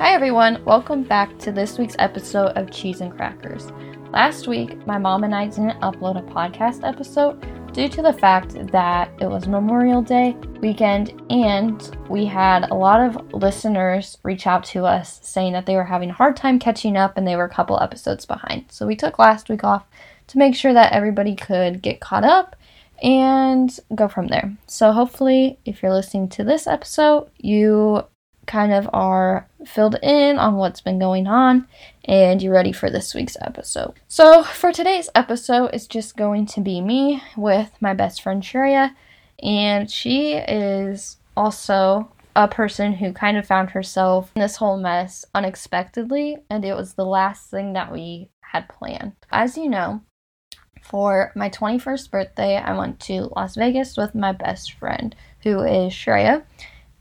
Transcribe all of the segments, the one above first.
Hi, everyone. Welcome back to this week's episode of Cheese and Crackers. Last week, my mom and I didn't upload a podcast episode due to the fact that it was Memorial Day weekend and we had a lot of listeners reach out to us saying that they were having a hard time catching up and they were a couple episodes behind. So we took last week off to make sure that everybody could get caught up and go from there. So hopefully, if you're listening to this episode, you kind of are filled in on what's been going on and you're ready for this week's episode. So, for today's episode, it's just going to be me with my best friend Shreya, and she is also a person who kind of found herself in this whole mess unexpectedly, and it was the last thing that we had planned. As you know, for my 21st birthday, I went to Las Vegas with my best friend, who is Shreya,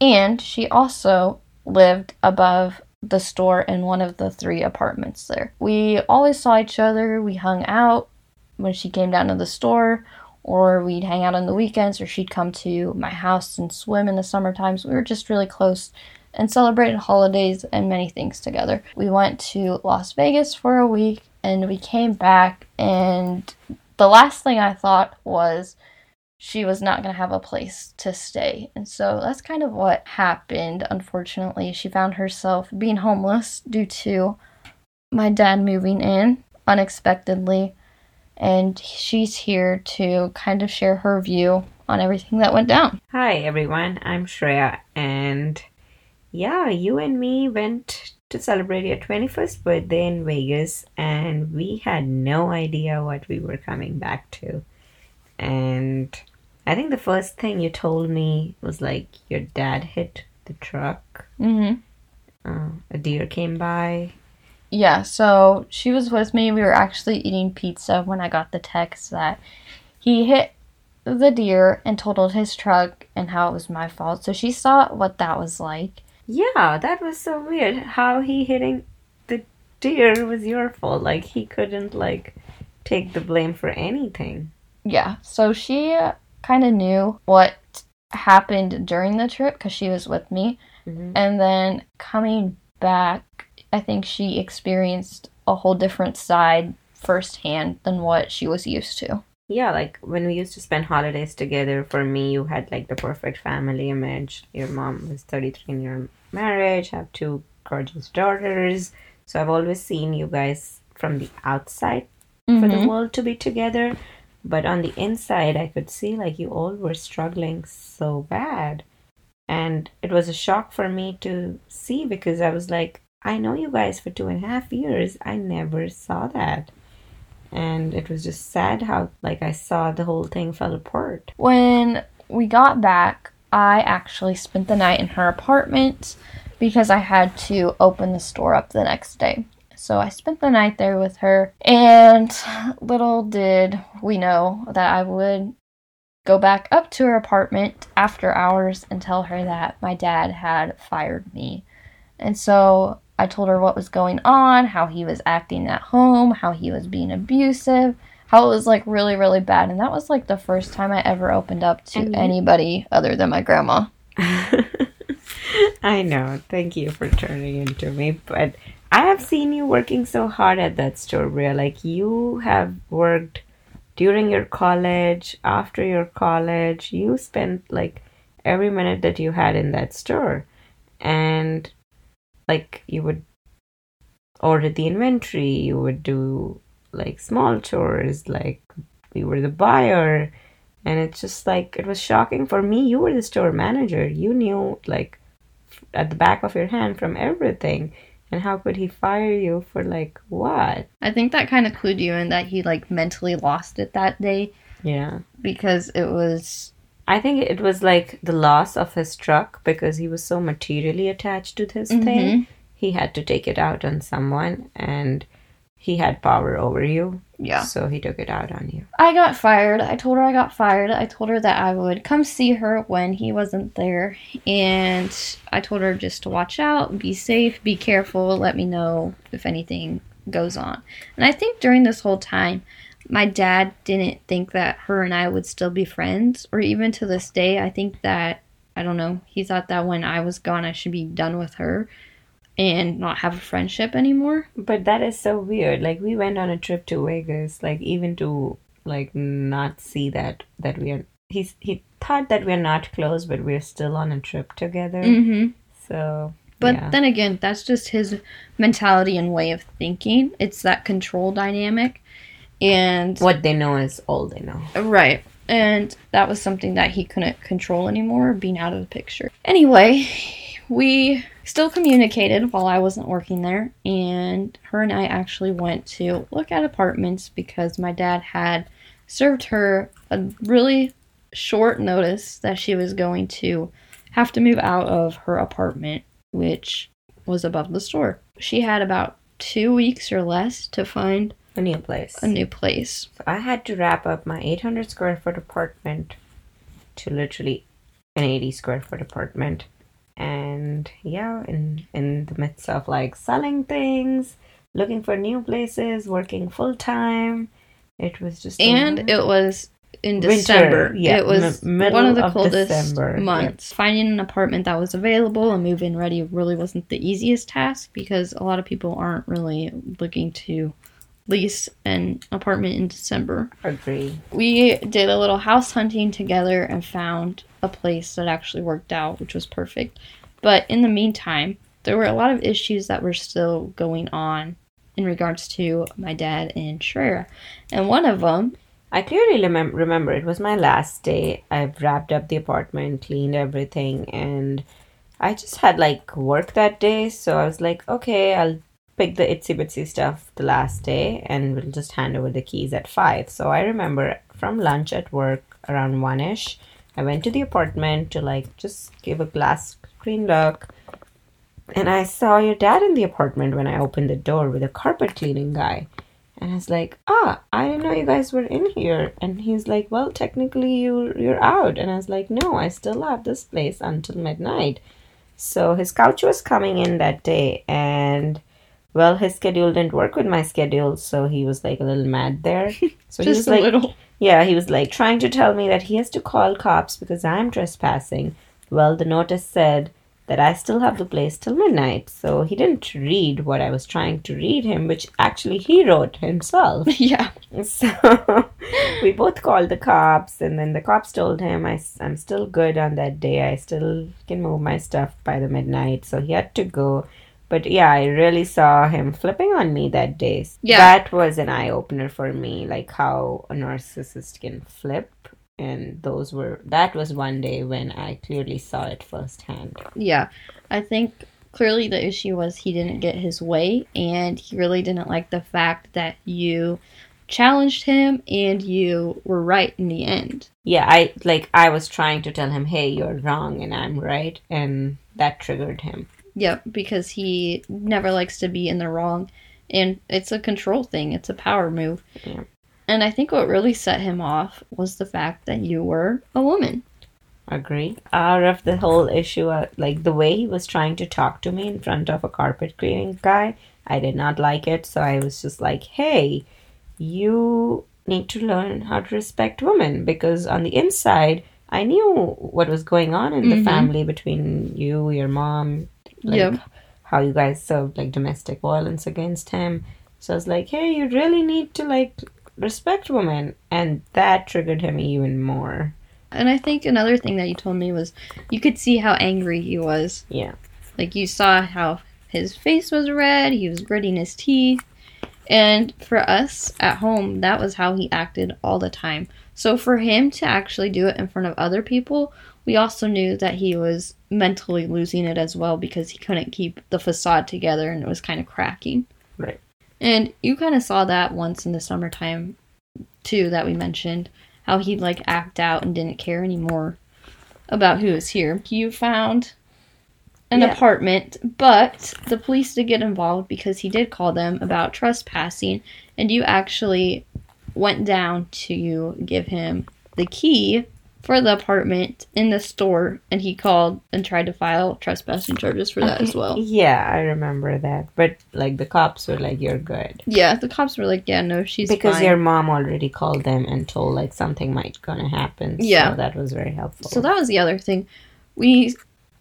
and she also lived above the store in one of the three apartments there. We always saw each other, we hung out when she came down to the store, or we'd hang out on the weekends, or she'd come to my house and swim in the summer times. We were just really close and celebrated holidays and many things together. We went to Las Vegas for a week and we came back, and the last thing I thought was she was not going to have a place to stay. And so that's kind of what happened. Unfortunately, she found herself being homeless due to my dad moving in unexpectedly. And she's here to kind of share her view on everything that went down. Hi everyone, I'm Shreya, and yeah, you and me went to celebrate your 21st birthday in Vegas, and we had no idea what we were coming back to. And I think the first thing you told me was like your dad hit the truck. Mm-hmm. Uh, a deer came by. Yeah, so she was with me. We were actually eating pizza when I got the text that he hit the deer and totaled his truck and how it was my fault. So she saw what that was like. Yeah, that was so weird. How he hitting the deer was your fault. Like he couldn't like take the blame for anything. Yeah, so she kind of knew what happened during the trip because she was with me. Mm-hmm. And then coming back, I think she experienced a whole different side firsthand than what she was used to. Yeah, like when we used to spend holidays together, for me, you had like the perfect family image. Your mom was 33 in your marriage, have two gorgeous daughters. So I've always seen you guys from the outside for the Mhm. world to be together. But on the inside, I could see like you all were struggling so bad. And it was a shock for me to see because I was like, I know you guys for two and a half years. I never saw that. And it was just sad how, like, I saw the whole thing fell apart. When we got back, I actually spent the night in her apartment because I had to open the store up the next day. So I spent the night there with her, and little did we know that I would go back up to her apartment after hours and tell her that my dad had fired me. And so I told her what was going on, how he was acting at home, how he was being abusive, how it was like really, really bad. And that was like the first time I ever opened up to And- anybody other than my grandma. I know. Thank you for turning into me. But I have seen you working so hard at that store, Bria. Like, you have worked during your college, after your college. You spent like every minute that you had in that store. And like, you would order the inventory, you would do like small chores, like, you were the buyer. And it's just like, it was shocking for me. You were the store manager. You knew, like, at the back of your hand from everything. And how could he fire you for, like, what? I think that kind of clued you in that he like mentally lost it that day Yeah. because it was I think it was like the loss of his truck because he was so materially attached to this Mhm. thing. He had to take it out on someone and he had power over you. yeah. So he took it out on you. I got fired. I told her I got fired. I told her that I would come see her when he wasn't there. And I told her just to watch out, be safe, be careful, let me know if anything goes on. And I think during this whole time, my dad didn't think that her and I would still be friends, or even to this day, I think that, I don't know, he thought that when I was gone, I should be done with her. And not have a friendship anymore. But that is so weird. Like we went on a trip to Vegas, like even to like not see that that we are. He's he thought that we're not close, but we're still on a trip together. Mm-hmm. So, But yeah. then again, that's just his mentality and way of thinking. It's that control dynamic. And what they know is all they know. right. And that was something that he couldn't control anymore, being out of the picture. Anyway, we still communicated while I wasn't working there, and her and I actually went to look at apartments because my dad had served her a really short notice that she was going to have to move out of her apartment, which was above the store. She had about two weeks or less to find A new place. a new place. So I had to wrap up my 800 square foot apartment to literally an 80 square foot apartment. And yeah, in in the midst of like selling things, looking for new places, working full time, it was just And it was in Winter, December. yeah, it was m- one of the of coldest December, months. Finding an apartment that was available and move in ready really wasn't the easiest task because a lot of people aren't really looking to lease an apartment in December. agree. We did a little house hunting together and found a place that actually worked out, which was perfect. But in the meantime, there were a lot of issues that were still going on in regards to my dad and Shreya. And one of them I clearly remem- remember it was my last day. I've wrapped up the apartment, cleaned everything, and I just had like work that day. So I was like, okay, I'll pick the itsy bitsy stuff the last day and we'll just hand over the keys at five. So I remember from lunch at work around one ish, I went to the apartment to like just give a glass screen look. And I saw your dad in the apartment when I opened the door with a carpet cleaning guy. And I was like, ah, I didn't know you guys were in here. And he's like, well, technically you you're out. And I was like, no, I still have this place until midnight. So his couch was coming in that day, and well, his schedule didn't work with my schedule, so he was like a little mad there. So he was like, little yeah, he was like trying to tell me that he has to call cops because I'm trespassing. Well, the notice said that I still have the place till midnight. So he didn't read what I was trying to read him, which actually he wrote himself. yeah. So we both called the cops, and then the cops told him I, am still good on that day. I still can move my stuff by the midnight. So he had to go. But yeah, I really saw him flipping on me that day. Yeah. That was an eye opener for me, like how a narcissist can flip. And those were, that was one day when I clearly saw it firsthand. Yeah. I think clearly the issue was he didn't get his way and he really didn't like the fact that you challenged him and you were right in the end. Yeah, I, like, I was trying to tell him, hey, you're wrong and I'm right. And that triggered him. Yep, because he never likes to be in the wrong and it's a control thing. It's a power move. Yeah. And I think what really set him off was the fact that you were a woman. Agree. Out of the whole issue, uh, like the way he was trying to talk to me in front of a carpet cleaning guy, I did not like it. So I was just like, hey, you need to learn how to respect women because on the inside, I knew what was going on in the Mhm. family between you, your mom, like Yep. how you guys served like domestic violence against him. So I was like, hey, you really need to like respect women, and that triggered him even more. And I think another thing that you told me was you could see how angry he was. Yeah. Like you saw how his face was red, he was gritting his teeth. And for us at home, that was how he acted all the time. So for him to actually do it in front of other people, we also knew that he was mentally losing it as well because he couldn't keep the facade together and it was kind of cracking. Right. And you kind of saw that once in the summertime too that we mentioned how he'd like act out and didn't care anymore about who was here. You found an Yeah. apartment, but the police did get involved because he did call them about trespassing, and you actually went down to give him the key for the apartment in the store, and he called and tried to file trespassing charges for that as well. Yeah, I remember that. But like the cops were like, "You're good," Yeah, the cops were like, "Yeah, no, she's because fine." your mom already called them and told like something might gonna happen. Yeah. so that was very helpful. So that was the other thing. We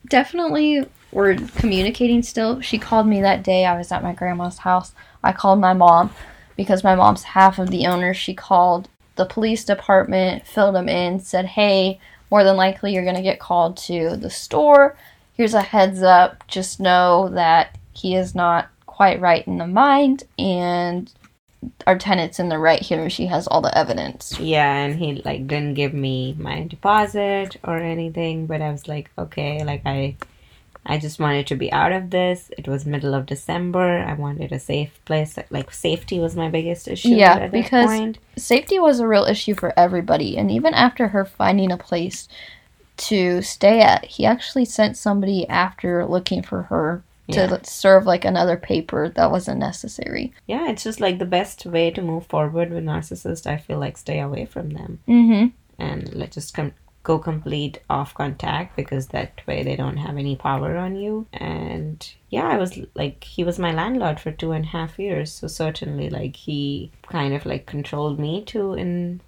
definitely we're communicating still. She called me that day. I was at my grandma's house. I called my mom because my mom's half of the owner. She called the police department, filled them in, said, hey, more than likely you're going to get called to the store. Here's a heads up. Just know that he is not quite right in the mind and our tenant's in the right here. She has all the evidence. Yeah, and he like didn't give me my deposit or anything, but I was like, okay, like I I just wanted to be out of this. It was middle of December. I wanted a safe place. Like safety was my biggest issue. Yeah, because safety was a real issue for everybody. And even after her finding a place to stay at, he actually sent somebody after looking for her to Yeah. serve like another paper that wasn't necessary. yeah, it's just like the best way to move forward with narcissists. I feel like stay away from them Mm-hmm. and let just come go complete off contact because that way they don't have any power on you. And yeah, I was like he was my landlord for two and a half years, so certainly like he kind of like controlled me too in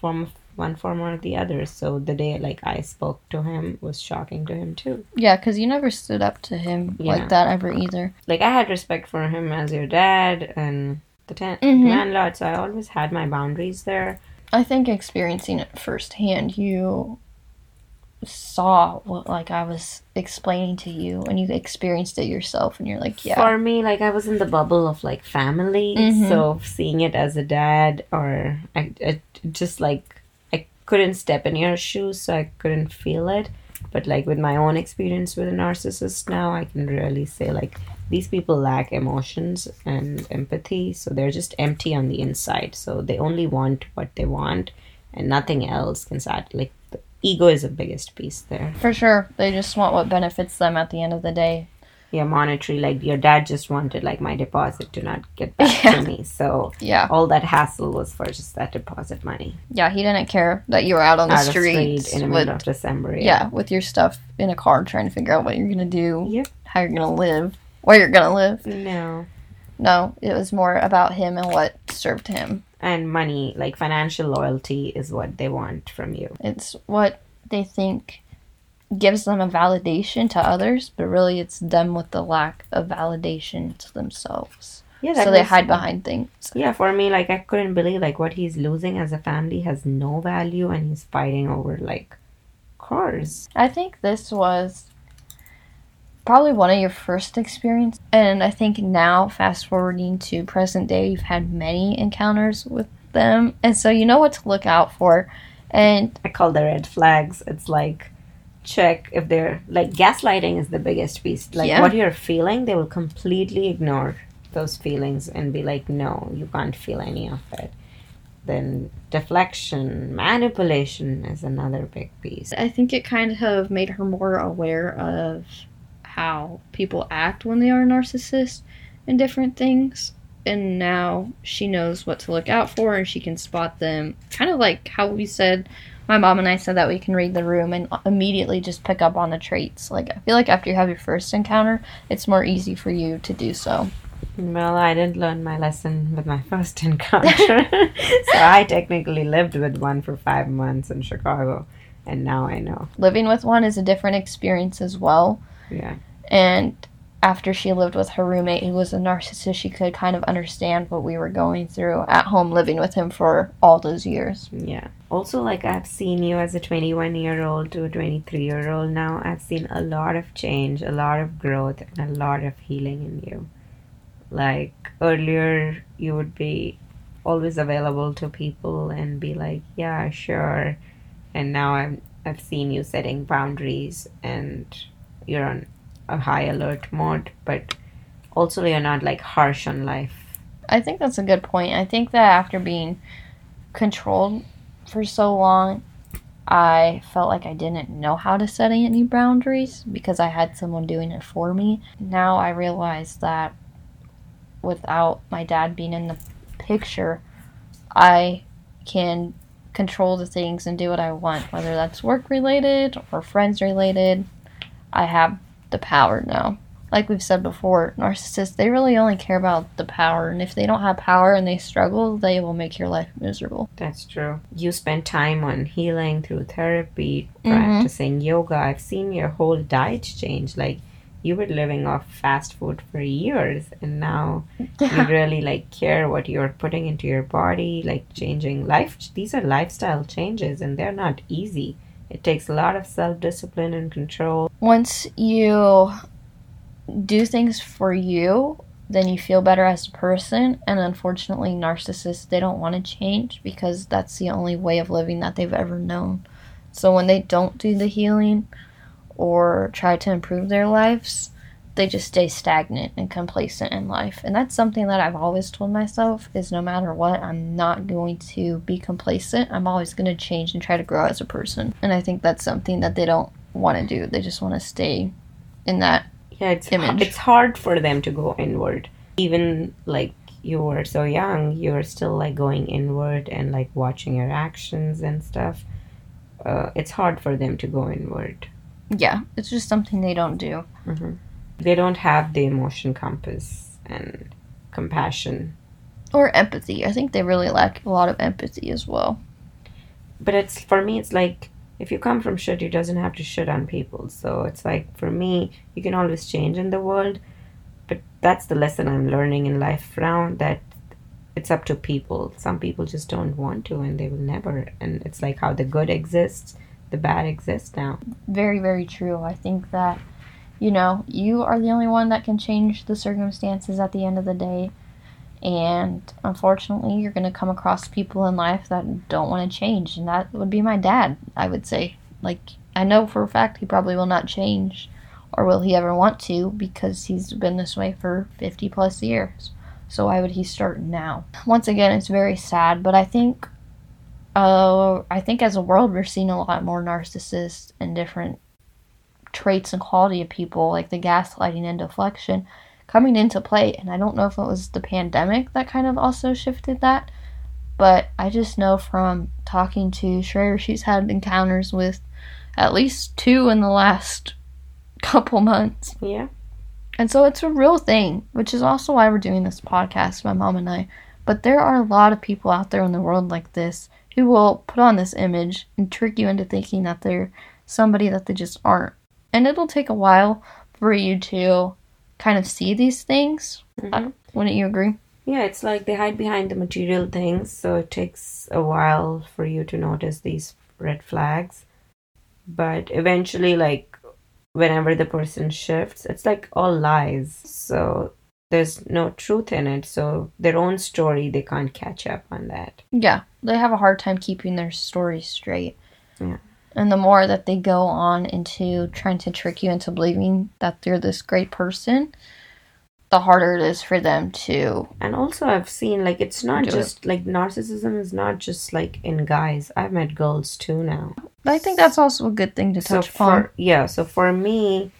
form one form or the other. So the day like I spoke to him was shocking to him too. Yeah, because you never stood up to him Yeah. like that ever either. like I had respect for him as your dad and the ten- Mhm. landlord, so I always had my boundaries there. I think experiencing it firsthand, you saw what like I was explaining to you, and you experienced it yourself, and you're like, yeah, For me, like I was in the bubble of like family, Mhm. so seeing it as a dad or I, it just like I couldn't step in your shoes, so I couldn't feel it. But like with my own experience with a narcissist now, I can really say like these people lack emotions and empathy, so they're just empty on the inside. So they only want what they want, and nothing else can sat like ego is the biggest piece there. for sure. They just want what benefits them at the end of the day. Yeah, monetary. Like your dad just wanted like my deposit to not get back Yeah. to me, so Yeah, all that hassle was for just that deposit money yeah. He didn't care that you were out on the out streets street in the middle of December. yeah. with your stuff in a car, trying to figure out what you're gonna do, Yep. how you're gonna live, where you're gonna live. No. No, it was more about him and what served him. And money, like financial loyalty, is what they want from you. It's what they think gives them a validation to others, but really it's them with the lack of validation to themselves. Yeah, So they hide behind things. Yeah, for me, like I couldn't believe like what he's losing as a family has no value, and he's fighting over like cars. I think this was probably one of your first experience and I think now fast forwarding to present day you've had many encounters with them and so you know what to look out for and I call the red flags. It's like check if they're like gaslighting is the biggest piece. Like Yeah. what you're feeling, they will completely ignore those feelings and be like, no, you can't feel any of it. Then deflection, manipulation is another big piece. I think it kind of made her more aware of how people act when they are narcissists and different things. And now she knows what to look out for and she can spot them. Kind of like how we said, my mom and I said that we can read the room and immediately just pick up on the traits. Like, I feel like after you have your first encounter, it's more easy for you to do so. Well, I didn't learn my lesson with my first encounter. so I technically lived with one for five months in Chicago, and now I know. Living with one is a different experience as well. Yeah. And after she lived with her roommate who was a narcissist, she could kind of understand what we were going through at home living with him for all those years. Yeah. Also, like I've seen you as a 21 year old to a 23 year old now. I've seen a lot of change, a lot of growth, and a lot of healing in you. Like earlier, you would be always available to people and be like, yeah, sure. And now I'm, I've seen you setting boundaries and you're on a high alert mode, but also you're not like harsh on life. I think that's a good point. I think that after being controlled for so long, I felt like I didn't know how to set any boundaries because I had someone doing it for me. Now I realize that without my dad being in the picture, I can control the things and do what I want, whether that's work related or friends related. I have the power now. Like we've said before, narcissists, they really only care about the power. And if they don't have power and they struggle, they will make your life miserable. That's true. You spend time on healing through therapy, Mhm. practicing yoga. I've seen your whole diet change. Like you were living off fast food for years and now you really like care what you're putting into your body like changing life these are lifestyle changes and they're not easy it takes a lot of self-discipline and control Once you do things for you, then you feel better as a person. And unfortunately, narcissists, they don't want to change because that's the only way of living that they've ever known. So when they don't do the healing or try to improve their lives, they just stay stagnant and complacent in life. And that's something that I've always told myself is no matter what, I'm not going to be complacent. I'm always going to change and try to grow as a person. And I think that's something that they don't want to do. They just want to stay in that yeah it's Image. it's hard for them to go inward even like you were so young you were still like going inward and like watching your actions and stuff uh, it's hard for them to go inward yeah, it's just something they don't do. They don't have the emotion compass and compassion Or empathy. I think they really lack a lot of empathy as well. but it's for me it's like if you come from shit you doesn't have to shit on people so it's like for me you can always change in the world but that's the lesson i'm learning in life now that it's up to people some people just don't want to and they will never and it's like how the good exists the bad exists now Very, very true. I think that, you know, you are the only one that can change the circumstances at the end of the day. And unfortunately, you're going to come across people in life that don't want to change. And that would be my dad, I would say. Like, I know for a fact he probably will not change. Or will he ever want to because he's been this way for 50 plus years. So why would he start now? Once again, it's very sad, but I think uh, I think as a world we're seeing a lot more narcissists and different traits and quality of people, like the gaslighting and deflection, coming into play. And I don't know if it was the pandemic that kind of also shifted that, but I just know from talking to Shreya, she's had encounters with at least two in the last couple months. yeah And so it's a real thing, which is also why we're doing this podcast, my mom and I. But there are a lot of people out there in the world like this who will put on this image and trick you into thinking that they're somebody that they just aren't. And it'll take a while for you to kind of see these things. Mhm. Wouldn't you agree? yeah it's like they hide behind the material things so it takes a while for you to notice these red flags but eventually like whenever the person shifts it's like all lies so there's no truth in it so their own story they can't catch up on that Yeah, they have a hard time keeping their story straight. Yeah. And the more that they go on into trying to trick you into believing that they're this great person, the harder it is for them to. and also i've seen like it's not Do it. just like narcissism is not just like in guys i've met girls too now But I think that's also a good thing to so touch upon. for yeah so for me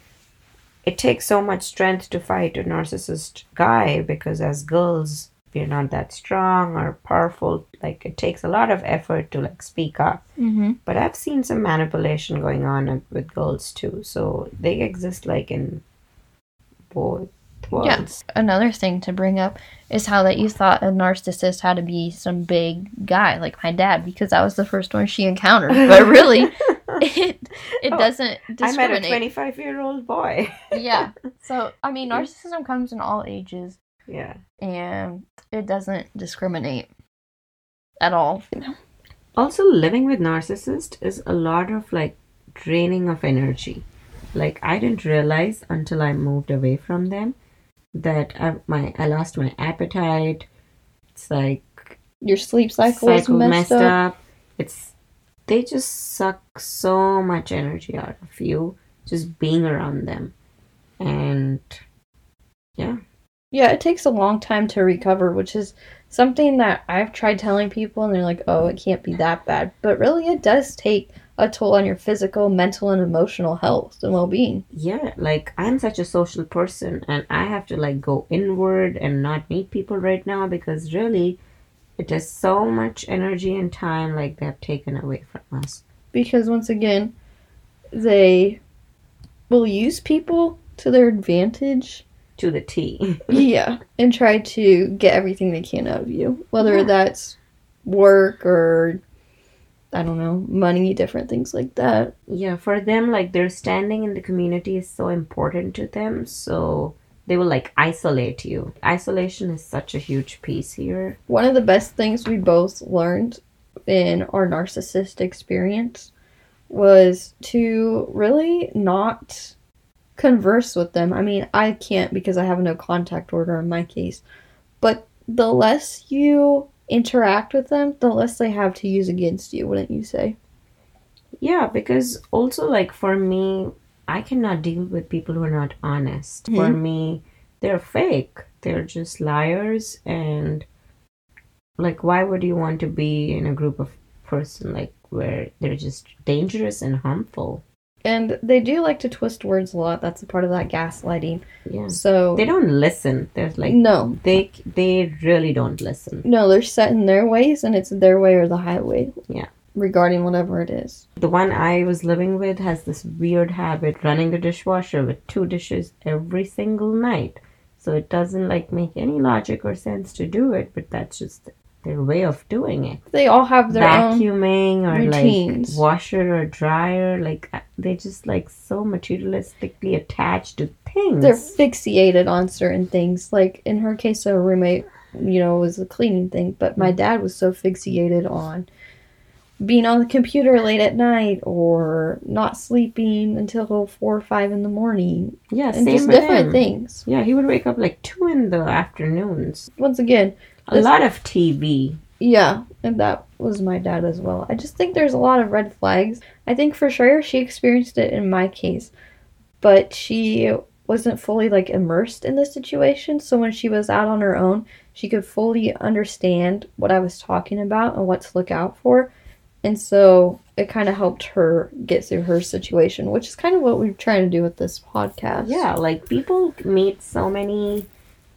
it takes so much strength to fight a narcissist guy because as girls we're not that strong or powerful like it takes a lot of effort to like speak up hmm but i've seen some manipulation going on with girls too so they exist like in both worlds Yes. Another thing to bring up is how that you thought a narcissist had to be some big guy like my dad because that was the first one she encountered. But really, it it Oh, doesn't i met a 25 year old boy yeah. So I mean, narcissism comes in all ages. yeah and it doesn't discriminate at all. also living with narcissist is a lot of like draining of energy. Like i didn't realize until i moved away from them that I, my i lost my appetite. It's like Your sleep cycle is cycle messed, up. it's they just suck so much energy out of you just being around them. And yeah Yeah, it takes a long time to recover, which is something that I've tried telling people, and they're like, "Oh, it can't be that bad," but really, it does take a toll on your physical, mental, and emotional health and well-being. yeah like i'm such a social person and i have to like go inward and not meet people right now because really it is so much energy and time like they have taken away from us Because once again, they will use people to their advantage. To the t yeah, and try to get everything they can out of you, whether Yeah. that's work or I don't know, money, different things like that. Yeah, for them, like their standing in the community is so important to them. So they will like isolate you. Isolation is such a huge piece here. One of the best things we both learned in our narcissist experience was to really not converse with them. I mean, I can't because I have no contact order in my case. But the less you interact with them, the less they have to use against you, wouldn't you say? Yeah, because also like for me, I cannot deal with people who are not honest. Mm-hmm. For me, they're fake. They're just liars and like why would you want to be in a group of person like where they're just dangerous and harmful? And they do like to twist words a lot. That's a part of that gaslighting. Yeah. So they don't listen. They're like no. They they really don't listen. No, they're set in their ways, and it's their way or the highway. Yeah. Regarding whatever it is. The one I was living with has this weird habit running the dishwasher with two dishes every single night. So it doesn't like make any logic or sense to do it, but that's just their way of doing it. They all have their vacuuming or routines. like washer or dryer. Like uh, they just like so materialistically attached to things. They're fixated on certain things. Like in her case, a roommate, you know, was a cleaning thing, but my dad was so fixated on being on the computer late at night or not sleeping until four or five in the morning. Yeah, and just different him. things. Yeah, he would wake up like two in the afternoons. Once again, a lot of TV. Yeah, and that was my dad as well. I just think there's a lot of red flags. I think for sure she experienced it in my case, but she wasn't fully like immersed in the situation. So when she was out on her own, she could fully understand what I was talking about and what to look out for. And so it kind of helped her get through her situation, which is kind of what we're trying to do with this podcast. Yeah, like people meet so many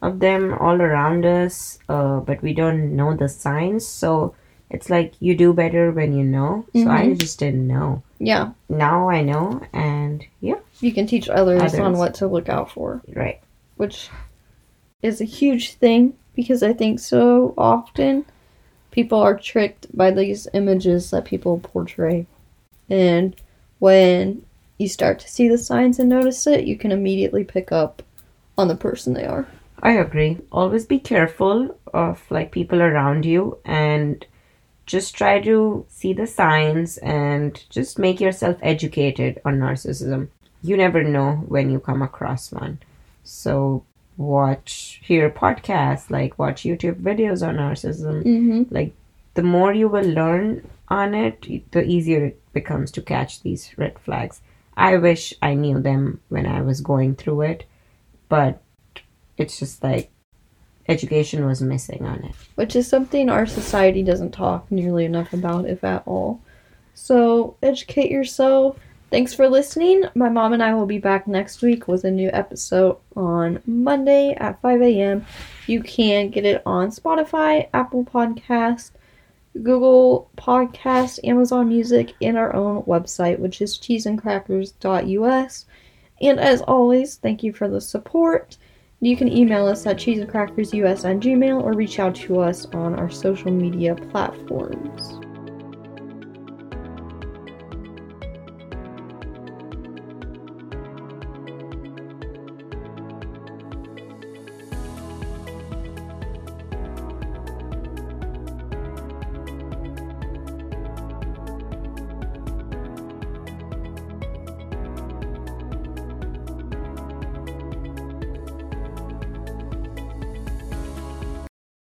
of them all around us, uh, but we don't know the signs. So it's like you do better when you know. So mm-hmm. I just didn't know. Yeah. Now I know, and yeah. You can teach others, others on what to look out for. Right. Which is a huge thing because I think so often people are tricked by these images that people portray. And when you start to see the signs and notice it, you can immediately pick up on the person they are. I agree. Always be careful of like people around you and just try to see the signs and just make yourself educated on narcissism. You never know when you come across one. So watch hear podcasts, like watch YouTube videos on narcissism. Mm-hmm. Like the more you will learn on it, the easier it becomes to catch these red flags. I wish I knew them when I was going through it, but it's just like education was missing on it. Which is something our society doesn't talk nearly enough about, if at all. So, educate yourself. Thanks for listening. My mom and I will be back next week with a new episode on Monday at 5 a.m. You can get it on Spotify, Apple Podcast, Google Podcast, Amazon Music, and our own website, which is cheeseandcrackers.us. And as always, thank you for the support. You can email us at cheeseandcrackersus on Gmail or reach out to us on our social media platforms.